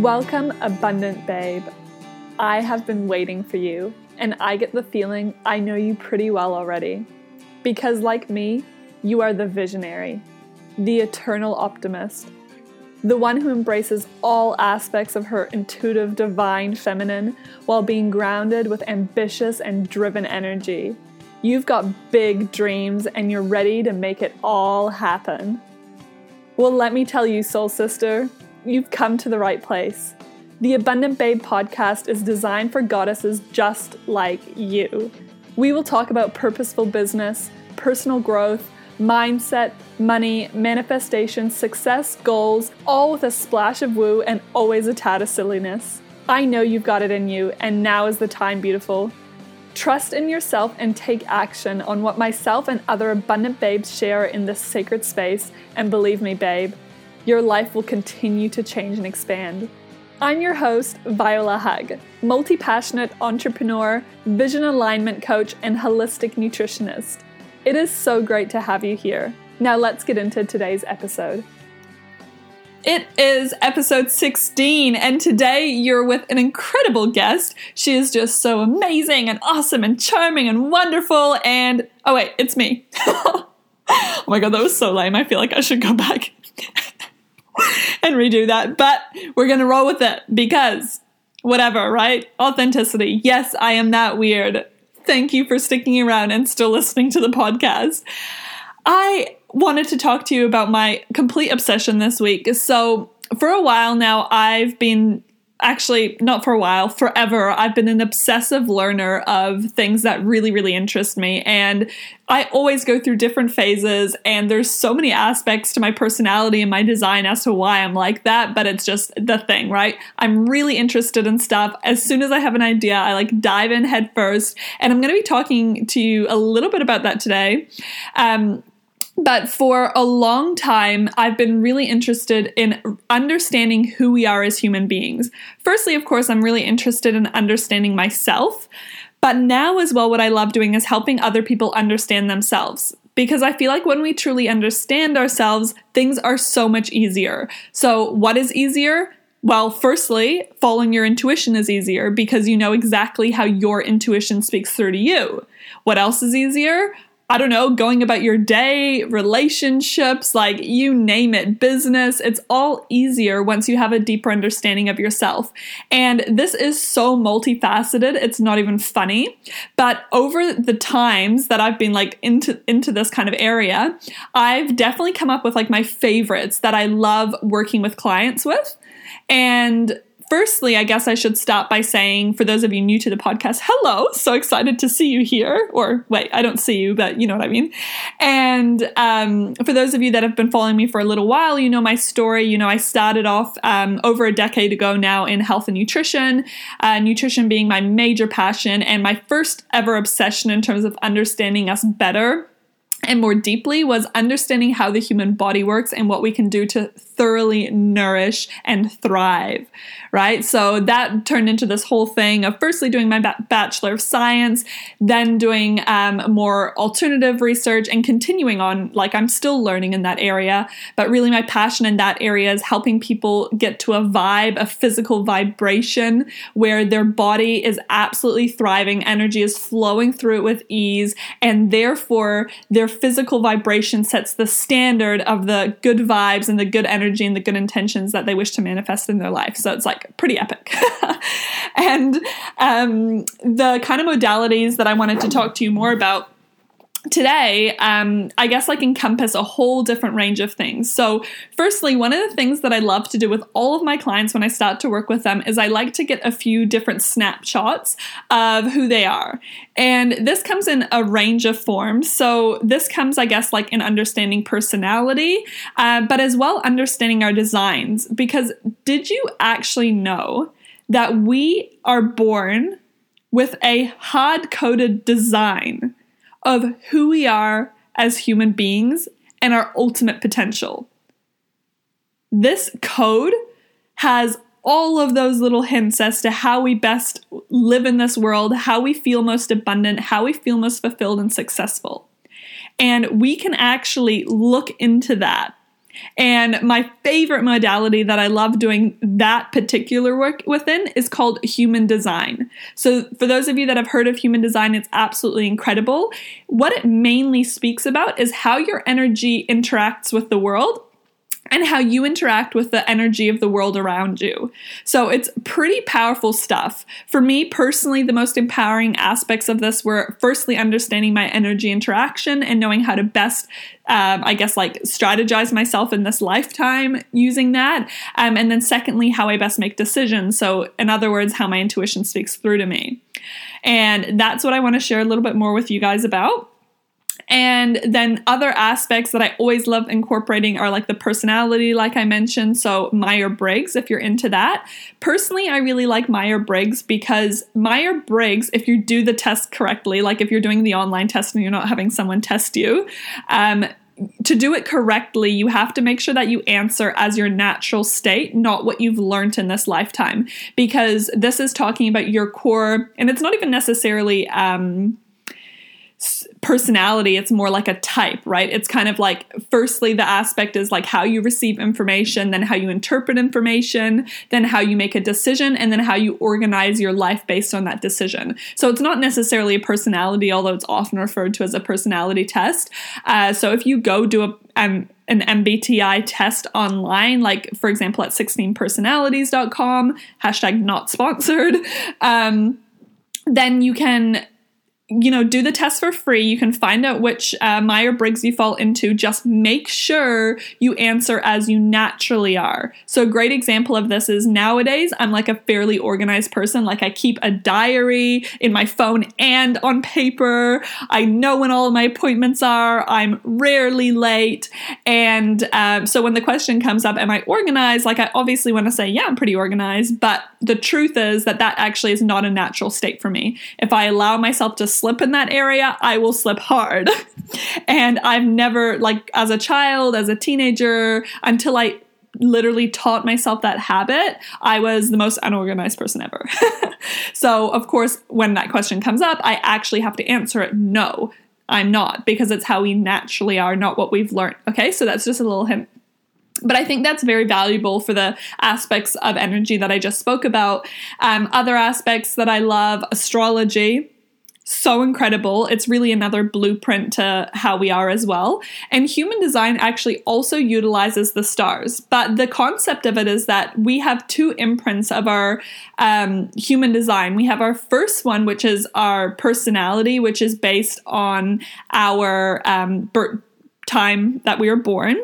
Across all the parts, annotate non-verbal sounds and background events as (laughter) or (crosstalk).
Welcome, Abundant Babe. I have been waiting for you, and I get the feeling I know you pretty well already. Because, like me, you are the visionary, the eternal optimist, the one who embraces all aspects of her intuitive, divine feminine while being grounded with ambitious and driven energy. You've got big dreams and you're ready to make it all happen. Well, let me tell you, soul sister, you've come to the right place. The Abundant Babe podcast is designed for goddesses just like you. We will talk about purposeful business, personal growth, mindset, money, manifestation, success, goals, all with a splash of woo and always a tad of silliness. I know you've got it in you, and now is the time, beautiful. Trust in yourself and take action on what myself and other abundant babes share in this sacred space, and believe me, babe, your life will continue to change and expand. I'm your host, Viola Hug, multi passionate entrepreneur, vision alignment coach, and holistic nutritionist. It is so great to have you here. Now let's get into today's episode. It is episode 16, and today you're with an incredible guest. She is just so amazing and awesome and charming and wonderful. And oh, wait, it's me. (laughs) oh my god, that was so lame. I feel like I should go back (laughs) (laughs) and redo that, but we're gonna roll with it because whatever, right? Authenticity. Yes, I am that weird. Thank you for sticking around and still listening to the podcast. I wanted to talk to you about my complete obsession this week. So, for a while now, I've been actually not for a while, forever, I've been an obsessive learner of things that really, really interest me. And I always go through different phases, and there's so many aspects to my personality and my design as to why I'm like that, but it's just the thing, right? I'm really interested in stuff. As soon as I have an idea, I like dive in head first. And I'm going to be talking to you a little bit about that today. Um, but for a long time, I've been really interested in understanding who we are as human beings. Firstly, of course, I'm really interested in understanding myself. But now, as well, what I love doing is helping other people understand themselves. Because I feel like when we truly understand ourselves, things are so much easier. So, what is easier? Well, firstly, following your intuition is easier because you know exactly how your intuition speaks through to you. What else is easier? I don't know, going about your day, relationships, like you name it, business, it's all easier once you have a deeper understanding of yourself. And this is so multifaceted, it's not even funny. But over the times that I've been like into into this kind of area, I've definitely come up with like my favorites that I love working with clients with. And firstly, I guess I should start by saying, for those of you new to the podcast, hello, so excited to see you here. Or wait, I don't see you, but you know what I mean. And um, for those of you that have been following me for a little while, you know my story. You know, I started off um, over a decade ago now in health and nutrition, uh, nutrition being my major passion and my first ever obsession in terms of understanding us better and more deeply was understanding how the human body works and what we can do to thoroughly nourish and thrive, right? So that turned into this whole thing of firstly doing my Bachelor of Science, then doing um, more alternative research and continuing on, like I'm still learning in that area. But really, my passion in that area is helping people get to a vibe, a physical vibration where their body is absolutely thriving, energy is flowing through it with ease, and therefore their physical vibration sets the standard of the good vibes and the good energy and the good intentions that they wish to manifest in their life. So it's like pretty epic. (laughs) and um, the kind of modalities that I wanted to talk to you more about today um, i guess like encompass a whole different range of things. So firstly one of the things that i love to do with all of my clients when i start to work with them is i like to get a few different snapshots of who they are. And this comes in a range of forms. So this comes i guess like in understanding personality uh, but as well understanding our designs. Because did you actually know that we are born with a hard coded design of who we are as human beings and our ultimate potential. This code has all of those little hints as to how we best live in this world, how we feel most abundant, how we feel most fulfilled and successful. And we can actually look into that And my favorite modality that I love doing that particular work within is called human design. So, for those of you that have heard of human design, it's absolutely incredible. What it mainly speaks about is how your energy interacts with the world and how you interact with the energy of the world around you. So it's pretty powerful stuff. For me personally, the most empowering aspects of this were firstly understanding my energy interaction and knowing how to best, um, I guess, like strategize myself in this lifetime using that. Um, and then secondly, how I best make decisions. So, in other words, how my intuition speaks through to me. And that's what I want to share a little bit more with you guys about. And then other aspects that I always love incorporating are like the personality, like I mentioned. So, Meyer Briggs, if you're into that. Personally, I really like Meyer Briggs because Meyer Briggs, if you do the test correctly, like if you're doing the online test and you're not having someone test you, um, to do it correctly, you have to make sure that you answer as your natural state, not what you've learned in this lifetime, because this is talking about your core, and it's not even necessarily. Um, personality it's more like a type right? It's kind of like firstly the aspect is like how you receive information then how you interpret information then how you make a decision and then how you organize your life based on that decision. So it's not necessarily a personality although it's often referred to as a personality test. Uh, so if you go do a um, an MBTI test online, like for example at 16personalities.com, hashtag not sponsored, um, then you can you know, do the test for free. You can find out which uh, Meyer Briggs you fall into. Just make sure you answer as you naturally are. So, a great example of this is nowadays I'm like a fairly organized person. Like, I keep a diary in my phone and on paper. I know when all my appointments are. I'm rarely late. And um, so, when the question comes up, Am I organized? Like, I obviously want to say, Yeah, I'm pretty organized. But the truth is that that actually is not a natural state for me. If I allow myself to slip in that area, I will slip hard. (laughs) and I've never, like, as a child, as a teenager, until I literally taught myself that habit, I was the most unorganized person ever. (laughs) so, of course, when that question comes up, I actually have to answer it no. I'm not because it's how we naturally are, not what we've learned. Okay, so that's just a little hint but I think that's very valuable for the aspects of energy that I just spoke about. Um, other aspects that I love astrology so incredible. It's really another blueprint to how we are as well. And human design actually also utilizes the stars. But the concept of it is that we have two imprints of our um, human design. We have our first one, which is our personality, which is based on our um, birth time that we were born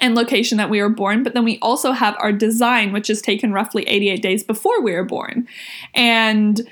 and location that we were born, but then we also have our design, which is taken roughly 88 days before we were born. And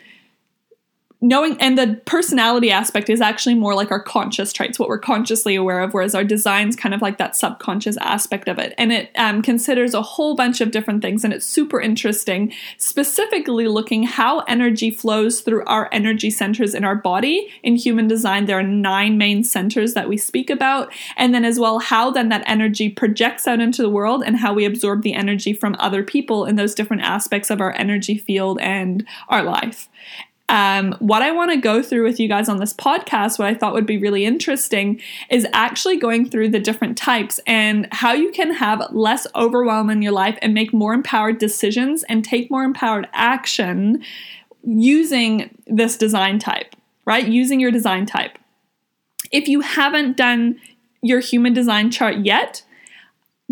knowing and the personality aspect is actually more like our conscious traits what we're consciously aware of whereas our design's kind of like that subconscious aspect of it. And it um, considers a whole bunch of different things and it's super interesting specifically looking how energy flows through our energy centers in our body. In human design there are nine main centers that we speak about and then as well how then that energy projects out into the world and how we absorb the energy from other people in those different aspects of our energy field and our life um, what I want to go through with you guys on this podcast, what I thought would be really interesting, is actually going through the different types and how you can have less overwhelm in your life and make more empowered decisions and take more empowered action using this design type, right? Using your design type. If you haven't done your human design chart yet,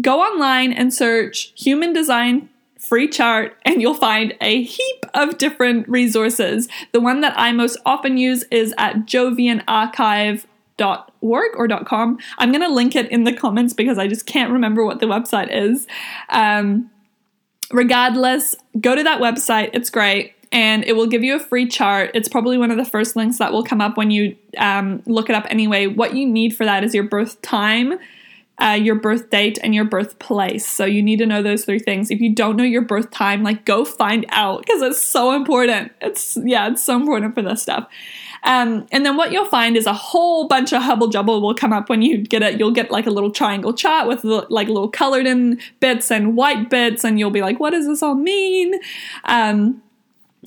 go online and search human design free chart and you'll find a heap of different resources. The one that I most often use is at jovianarchive.org or .com. I'm going to link it in the comments because I just can't remember what the website is. Um, regardless, go to that website. It's great and it will give you a free chart. It's probably one of the first links that will come up when you um, look it up anyway. What you need for that is your birth time, uh, your birth date and your birthplace. So you need to know those three things. If you don't know your birth time, like go find out because it's so important. It's yeah, it's so important for this stuff. Um, and then what you'll find is a whole bunch of hubble jubble will come up when you get it. You'll get like a little triangle chart with like little colored in bits and white bits, and you'll be like, "What does this all mean?" Um,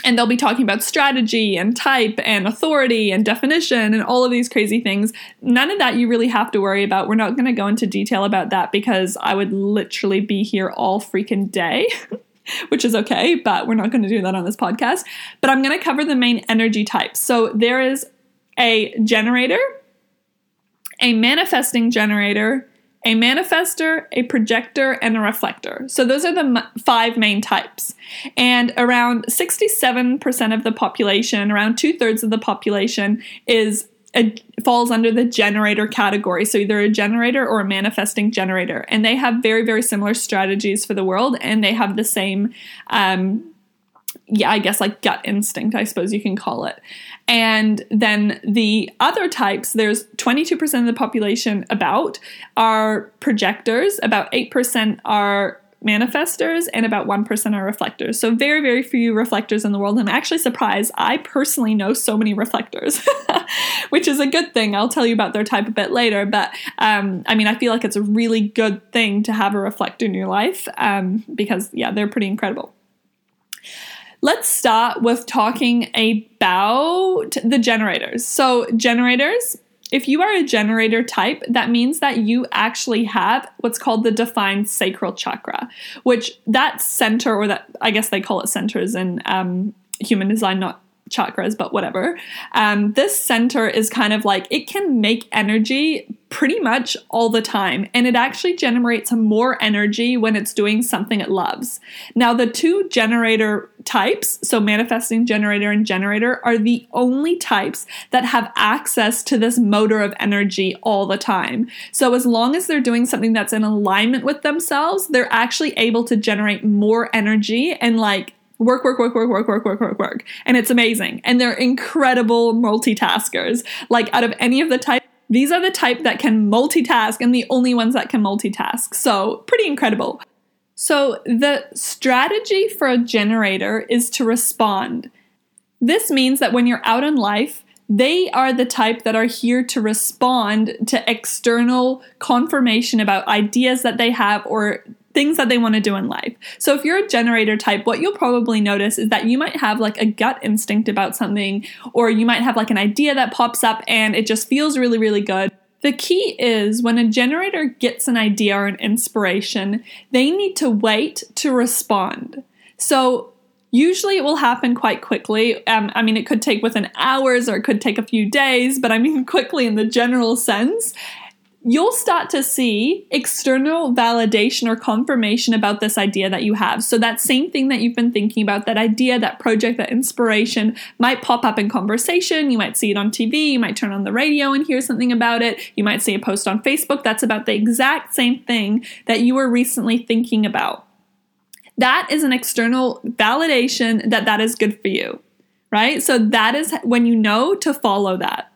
and they'll be talking about strategy and type and authority and definition and all of these crazy things. None of that you really have to worry about. We're not going to go into detail about that because I would literally be here all freaking day. (laughs) which is okay, but we're not going to do that on this podcast. But I'm going to cover the main energy types. So there is a generator, a manifesting generator, a manifester, a projector, and a reflector. So those are the m- five main types. And around 67% of the population, around two thirds of the population, is a, falls under the generator category. So either a generator or a manifesting generator. And they have very, very similar strategies for the world, and they have the same. Um, yeah, I guess like gut instinct, I suppose you can call it. And then the other types, there's 22% of the population about are projectors, about 8% are manifestors, and about 1% are reflectors. So, very, very few reflectors in the world. I'm actually surprised. I personally know so many reflectors, (laughs) which is a good thing. I'll tell you about their type a bit later. But um, I mean, I feel like it's a really good thing to have a reflector in your life um, because, yeah, they're pretty incredible. Let's start with talking about the generators. So, generators, if you are a generator type, that means that you actually have what's called the defined sacral chakra, which that center, or that I guess they call it centers in um, human design, not chakras, but whatever. Um, this center is kind of like it can make energy pretty much all the time, and it actually generates more energy when it's doing something it loves. Now, the two generator types, so manifesting generator and generator, are the only types that have access to this motor of energy all the time. So, as long as they're doing something that's in alignment with themselves, they're actually able to generate more energy and like work, work, work, work, work, work, work, work, work. And it's amazing. And they're incredible multitaskers. Like out of any of the type, these are the type that can multitask and the only ones that can multitask. So pretty incredible. So the strategy for a generator is to respond. This means that when you're out in life, they are the type that are here to respond to external confirmation about ideas that they have or things that they want to do in life. So if you're a generator type, what you'll probably notice is that you might have like a gut instinct about something, or you might have like an idea that pops up and it just feels really, really good. The key is when a generator gets an idea or an inspiration, they need to wait to respond. So Usually it will happen quite quickly. Um, I mean, it could take within hours or it could take a few days, but I mean (laughs) quickly in the general sense you'll start to see external validation or confirmation about this idea that you have. So, that same thing that you've been thinking about, that idea, that project, that inspiration might pop up in conversation. You might see it on TV, you might turn on the radio and hear something about it. You might see a post on Facebook that's about the exact same thing that you were recently thinking about. That is an external validation that that is good for you, right? So, that is when you know to follow that.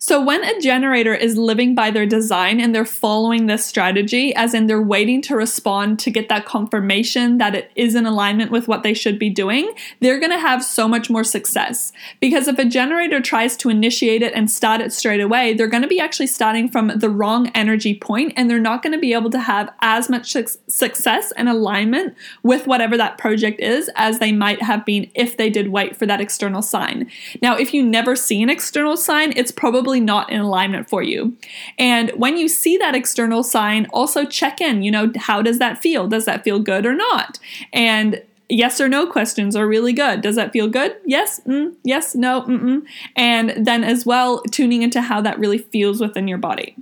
So, when a generator is living by their design and they're following this strategy, as in they're waiting to respond to get that confirmation that it is in alignment with what they should be doing, they're going to have so much more success. Because if a generator tries to initiate it and start it straight away, they're going to be actually starting from the wrong energy point and they're not going to be able to have as much su- success and alignment with whatever that project is as they might have been if they did wait for that external sign. Now, if you never see an external sign, it's probably probably not in alignment for you. And when you see that external sign, also check in, you know, how does that feel? Does that feel good or not? And yes or no questions are really good. Does that feel good? Yes, mm, yes, no, mm-mm. And then as well, tuning into how that really feels within your body.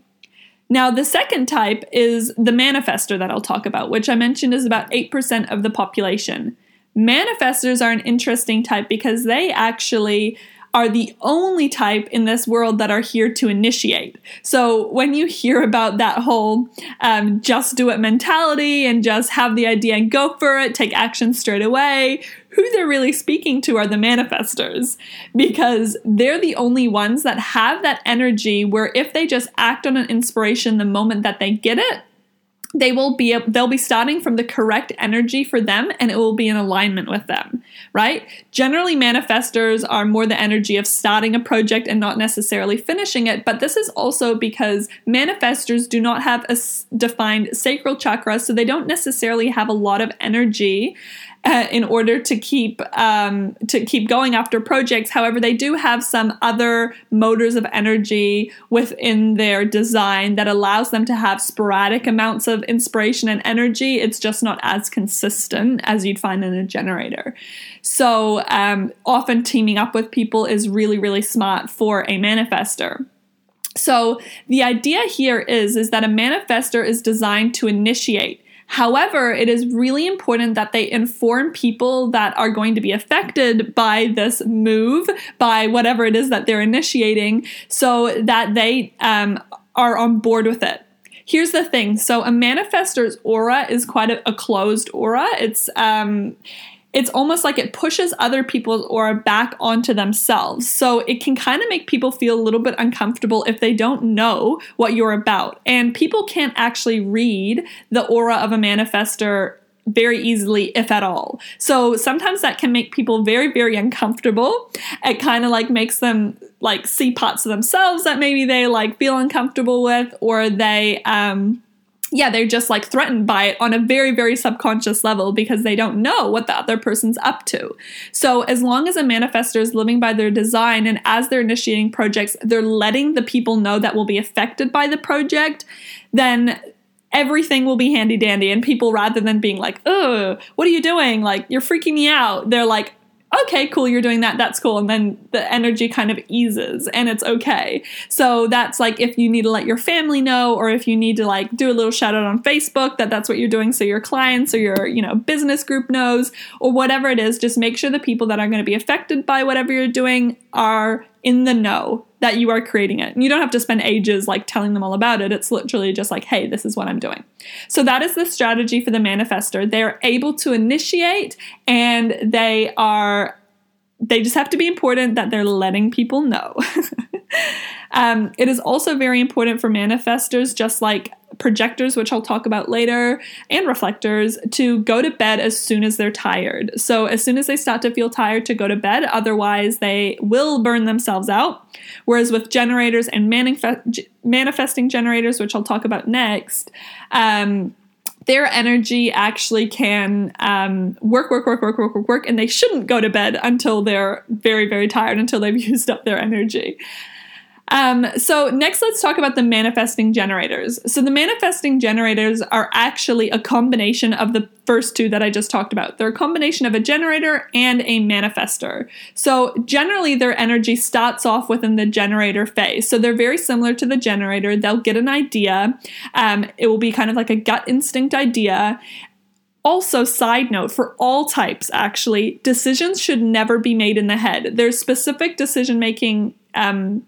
Now, the second type is the manifester that I'll talk about, which I mentioned is about 8% of the population. Manifestors are an interesting type because they actually are the only type in this world that are here to initiate. So when you hear about that whole um, just do it mentality and just have the idea and go for it, take action straight away, who they're really speaking to are the manifestors because they're the only ones that have that energy where if they just act on an inspiration the moment that they get it, they will be they'll be starting from the correct energy for them and it will be in alignment with them right? Generally manifestors are more the energy of starting a project and not necessarily finishing it but this is also because manifestors do not have a defined sacral chakra so they don't necessarily have a lot of energy uh, in order to keep um, to keep going after projects. However, they do have some other motors of energy within their design that allows them to have sporadic amounts of inspiration and energy. It's just not as consistent as you'd find in a generator. So um, often teaming up with people is really really smart for a manifester. So the idea here is is that a manifester is designed to initiate. However, it is really important that they inform people that are going to be affected by this move, by whatever it is that they're initiating, so that they um, are on board with it. Here's the thing so, a manifestor's aura is quite a, a closed aura. It's um, it's almost like it pushes other people's aura back onto themselves. So it can kind of make people feel a little bit uncomfortable if they don't know what you're about. And people can't actually read the aura of a manifester very easily, if at all. So sometimes that can make people very, very uncomfortable. It kind of like makes them like see parts of themselves that maybe they like feel uncomfortable with, or they, um, yeah, they're just like threatened by it on a very, very subconscious level because they don't know what the other person's up to. So, as long as a manifestor is living by their design and as they're initiating projects, they're letting the people know that will be affected by the project, then everything will be handy dandy. And people, rather than being like, oh, what are you doing? Like, you're freaking me out, they're like, okay, cool, you're doing that, that's cool. And then the energy kind of eases and it's okay. So that's like if you need to let your family know or if you need to like do a little shout out on Facebook that that's what you're doing so your clients or your, you know, business group knows or whatever it is, just make sure the people that are going to be affected by whatever you're doing are in the know that you are creating it. And you don't have to spend ages like telling them all about it. It's literally just like, hey, this is what I'm doing. So that is the strategy for the manifester. They're able to initiate and they are they just have to be important that they're letting people know. (laughs) um, it is also very important for manifestors, just like projectors, which I'll talk about later, and reflectors to go to bed as soon as they're tired. So, as soon as they start to feel tired, to go to bed, otherwise, they will burn themselves out. Whereas with generators and manif- manifesting generators, which I'll talk about next, um, their energy actually can um, work, work, work, work, work, work, work, and they shouldn't go to bed until they're very, very tired, until they've (laughs) used up their energy. Um, so next, let's talk about the manifesting generators. So the manifesting generators are actually a combination of the first two that I just talked about. They're a combination of a generator and a manifester. So generally, their energy starts off within the generator phase. So they're very similar to the generator. They'll get an idea. Um, it will be kind of like a gut instinct idea. Also, side note for all types, actually, decisions should never be made in the head. There's specific decision making um,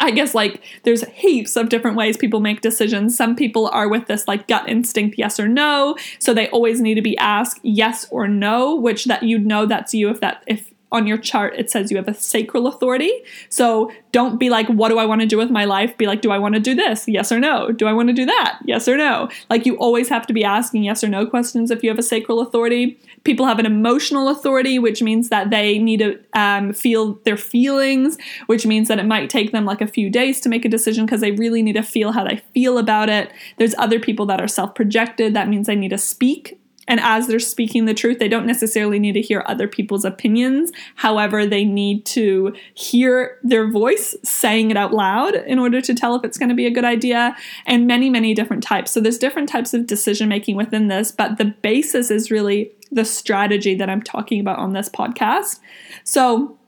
I guess like there's heaps of different ways people make decisions. Some people are with this like gut instinct yes or no, so they always need to be asked yes or no, which that you'd know that's you if that if on your chart it says you have a sacral authority. So don't be like, what do I want to do with my life? Be like, do I want to do this? Yes or no? Do I want to do that? Yes or no? Like you always have to be asking yes or no questions if you have a sacral authority. People have an emotional authority, which means that they need to um, feel their feelings, which means that it might take them like a few days to make a decision because they really need to feel how they feel about it. There's other people that are self projected. That means they need to speak and as they're speaking the truth, they don't necessarily need to hear other people's opinions. However, they need to hear their voice saying it out loud in order to tell if it's going to be a good idea, and many, many different types. So there's different types of decision making within this, but the basis is really the strategy that I'm talking about on this podcast. So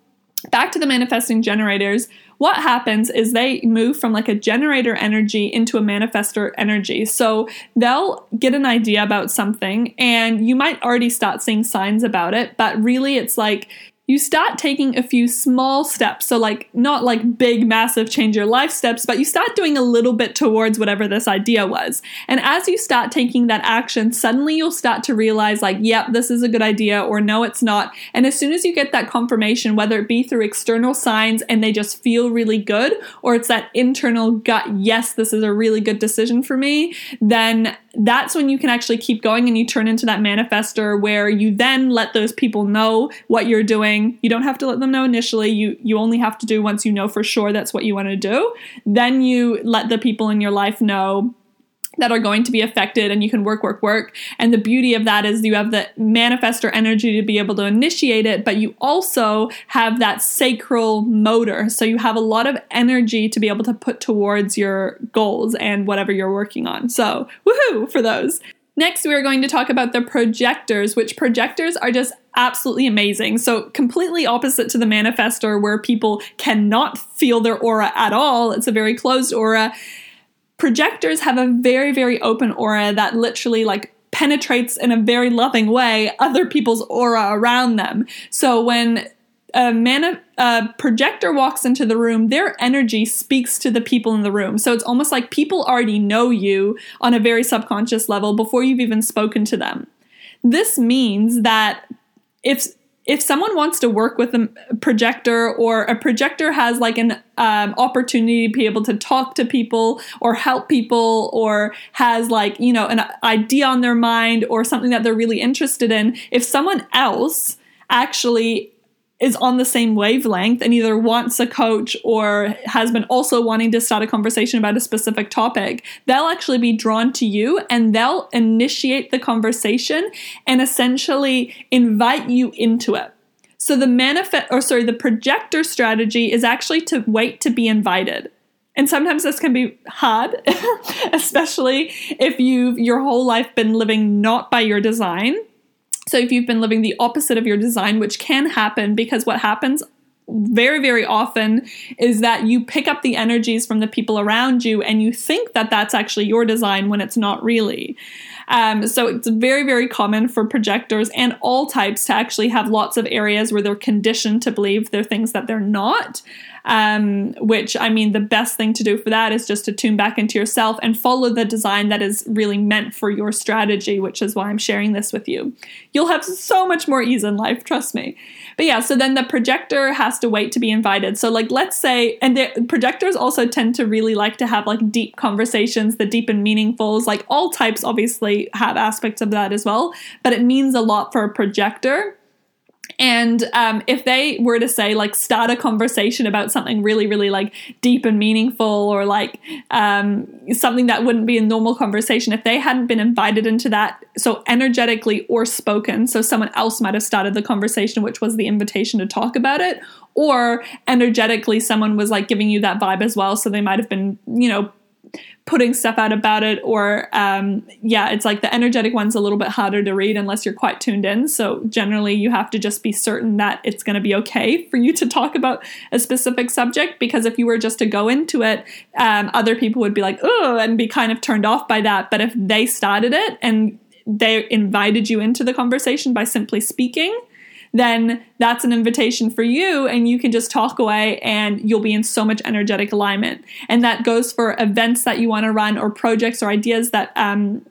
back to the manifesting generators what happens is they move from like a generator energy into a manifestor energy. So they'll get an idea about something and you might already start seeing signs about it, but really it's like you start taking a few small steps. So, like, not like big, massive change your life steps, but you start doing a little bit towards whatever this idea was. And as you start taking that action, suddenly you'll start to realize, like, yep, this is a good idea, or no, it's not. And as soon as you get that confirmation, whether it be through external signs and they just feel really good, or it's that internal gut, yes, this is a really good decision for me, then that's when you can actually keep going and you turn into that manifester where you then let those people know what you're doing. You don't have to let them know initially. You you only have to do once you know for sure that's what you want to do. Then you let the people in your life know that are going to be affected and you can work work work. And the beauty of that is you have the manifestor energy to be able to initiate it but you also have that sacral motor. So you have a lot of energy to be able to put towards your goals and whatever you're working on. So woohoo for those. Next, we are going to talk about the projectors, which projectors are just absolutely amazing. So, completely opposite to the manifestor, where people cannot feel their aura at all. It's a very closed aura projectors have a very, very open aura that literally like penetrates in a very loving way other people's aura around them. So when a, man, a projector walks into the room, their energy speaks to the people in the room. So it's almost like people already know you on a very subconscious level before you've even spoken to them. This means that if if someone wants to work with a projector or a projector has like an um, opportunity to be able to talk to people or help people or has like you know an idea on their mind or something that they're really interested in if someone else actually is on the same wavelength and either wants a coach or has been also wanting to start a conversation about a specific topic, they'll actually be drawn to you and they'll initiate the conversation and essentially invite you into it. So the manifest or sorry, the projector strategy is actually to wait to be invited. And sometimes this can be hard, (laughs) especially if you've your whole life been living not by your design so if you've been living the opposite of your design, which can happen because what happens very, very often is that you pick up the energies from the people around you and you think that that's actually your design when it's not really. Um, so it's very, very common for projectors and all types to actually have lots of areas where they're conditioned to believe they're things that they're not. Um, which I mean, the best thing to do for that is just to tune back into yourself and follow the design that is really meant for your strategy, which is why I'm sharing this with you. You'll have so much more ease in life, trust me. But yeah, so then the projector has to wait to be invited. So, like, let's say, and the projectors also tend to really like to have like deep conversations, the deep and meaningfuls. Like, all types obviously have aspects of that as well, but it means a lot for a projector and um, if they were to say, like, start a conversation about something really, really like deep and meaningful, or like um, something that wouldn't be a normal conversation, if they hadn't been invited into that, so energetically or spoken, so someone else might have started the conversation, which was the invitation to talk about it, or energetically, someone was like giving you that vibe as well, so they might have been, you know, putting stuff out about it or um, yeah it's like the energetic one's a little bit harder to read unless you're quite tuned in. So generally you have to just be certain that it's going to be okay for you to talk about a specific subject because if you were just to go into it um, other people would be like oh and be kind of turned off by that. But if they started it and they invited you into the conversation by simply speaking then that's an invitation for you and you can just talk away and you'll be in so much energetic alignment. And that goes for events that you want to run or projects or ideas that um,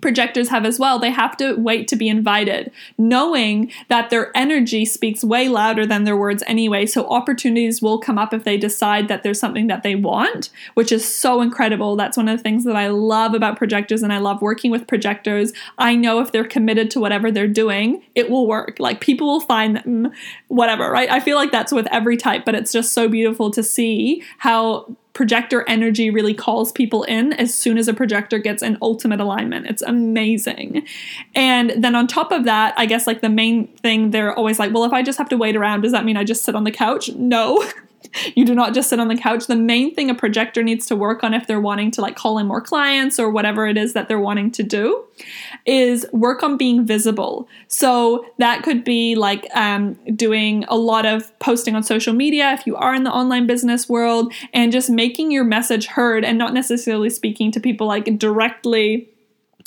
projectors have as well, they have to wait to be invited, knowing that their energy speaks way louder than their words anyway. So opportunities will come up if they decide that there's something that they want, which is so incredible. That's one of the things that I love about projectors and I love working with projectors. I know if they're committed to whatever they're doing, it will work. Like people will find them, whatever, right? I feel like that's with every type, but it's just so beautiful to see how projector energy really calls people in as soon as a projector gets an ultimate alignment. It's amazing. And then on top of that, I guess like the main thing they're always like, well, if I just have to wait around, does that mean I just sit on the couch? No. (laughs) you do not just sit on the couch. The main thing a projector needs to work on if they're wanting to like call in more clients or whatever it is that they're wanting to do is work on being visible. So that could be like um, doing a lot of posting on social media if you are in the online business world and just making your message heard and not necessarily speaking to people like directly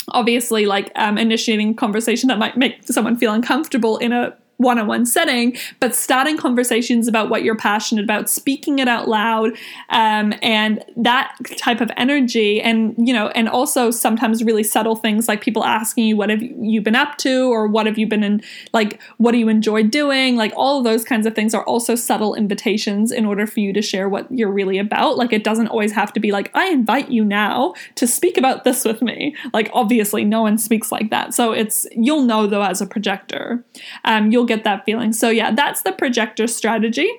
obviously like um, initiating conversation that might make someone feel uncomfortable in a one on one setting, but starting conversations about what you're passionate about, speaking it out loud, um, and that type of energy. And, you know, and also sometimes really subtle things like people asking you, what have you been up to? Or what have you been in, like, what do you enjoy doing? Like, all of those kinds of things are also subtle invitations in order for you to share what you're really about. Like, it doesn't always have to be like, I invite you now to speak about this with me. Like, obviously, no one speaks like that. So it's, you'll know though as a projector. Um, you'll get that feeling. So, yeah, that's the projector strategy.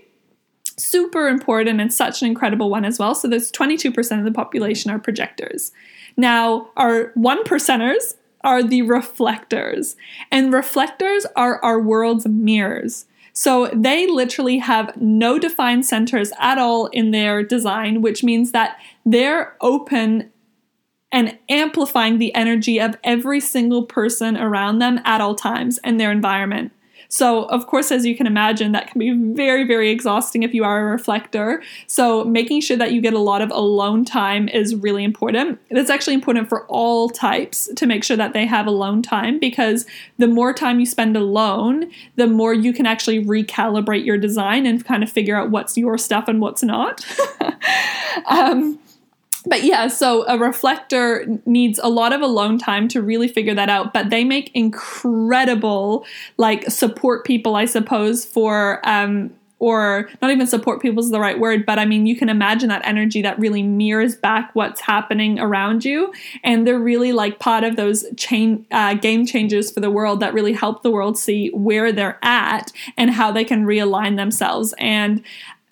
Super important and such an incredible one as well. So, there's 22% of the population are projectors. Now, our one percenters are the reflectors, and reflectors are our world's mirrors. So they literally have no defined centers at all in their design, which means that they're open and amplifying the energy of every single person around them at all times in their environment. So, of course, as you can imagine, that can be very, very exhausting if you are a reflector. So, making sure that you get a lot of alone time is really important. It's actually important for all types to make sure that they have alone time because the more time you spend alone, the more you can actually recalibrate your design and kind of figure out what's your stuff and what's not. (laughs) um, but yeah, so a reflector needs a lot of alone time to really figure that out. But they make incredible, like, support people, I suppose, for, um, or not even support people is the right word, but I mean, you can imagine that energy that really mirrors back what's happening around you. And they're really like part of those chain, uh, game changers for the world that really help the world see where they're at and how they can realign themselves. And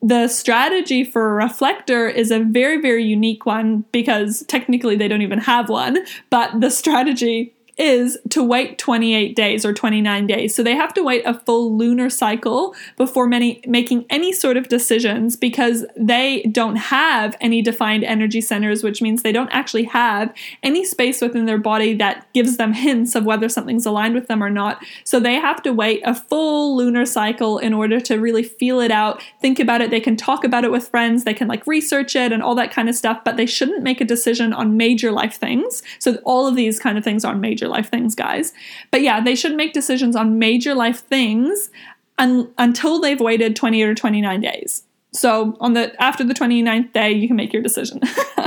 the strategy for a reflector is a very, very unique one because technically they don't even have one, but the strategy is to wait 28 days or 29 days. So they have to wait a full lunar cycle before many, making any sort of decisions because they don't have any defined energy centers, which means they don't actually have any space within their body that gives them hints of whether something's aligned with them or not. So they have to wait a full lunar cycle in order to really feel it out, think about it. They can talk about it with friends, they can like research it and all that kind of stuff, but they shouldn't make a decision on major life things. So all of these kind of things are major life things, guys. But yeah, they should make decisions on major life things un- until they've waited 20 or 29 days. So on the after the 29th day, you can make your decision.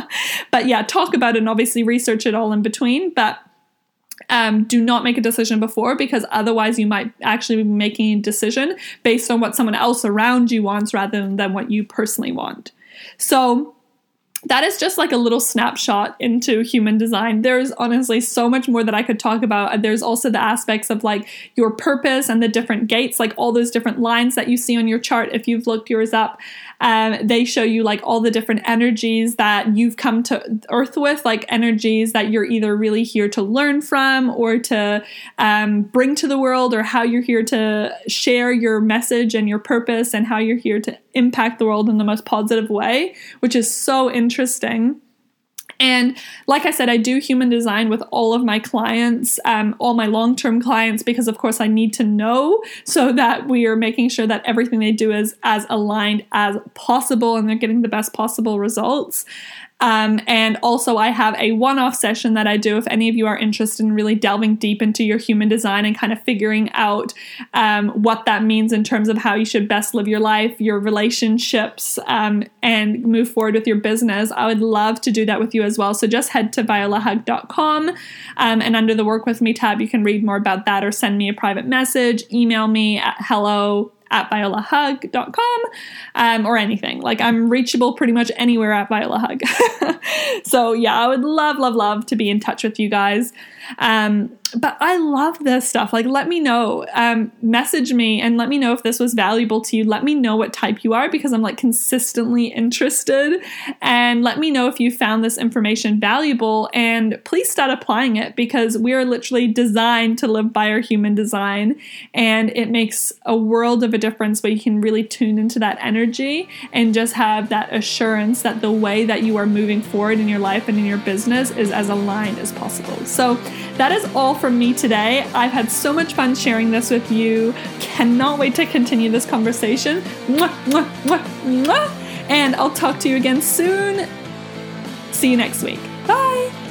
(laughs) but yeah, talk about it and obviously research it all in between. But um, do not make a decision before because otherwise you might actually be making a decision based on what someone else around you wants rather than what you personally want. So that is just like a little snapshot into human design. There's honestly so much more that I could talk about. There's also the aspects of like your purpose and the different gates, like all those different lines that you see on your chart. If you've looked yours up, um, they show you like all the different energies that you've come to Earth with, like energies that you're either really here to learn from or to um, bring to the world, or how you're here to share your message and your purpose, and how you're here to impact the world in the most positive way, which is so interesting. And like I said, I do human design with all of my clients, um, all my long term clients, because of course I need to know so that we are making sure that everything they do is as aligned as possible and they're getting the best possible results. Um, and also, I have a one off session that I do if any of you are interested in really delving deep into your human design and kind of figuring out um, what that means in terms of how you should best live your life, your relationships, um, and move forward with your business. I would love to do that with you as well. So just head to violahug.com um, and under the Work With Me tab, you can read more about that or send me a private message, email me at hello at violahug.com um, or anything. Like I'm reachable pretty much anywhere at violahug. (laughs) so yeah, I would love, love, love to be in touch with you guys. Um, but I love this stuff. Like, let me know. Um, message me and let me know if this was valuable to you. Let me know what type you are because I'm like consistently interested. And let me know if you found this information valuable. And please start applying it because we are literally designed to live by our human design. And it makes a world of a difference where you can really tune into that energy and just have that assurance that the way that you are moving forward in your life and in your business is as aligned as possible. So, that is all from me today. I've had so much fun sharing this with you. Cannot wait to continue this conversation. And I'll talk to you again soon. See you next week. Bye.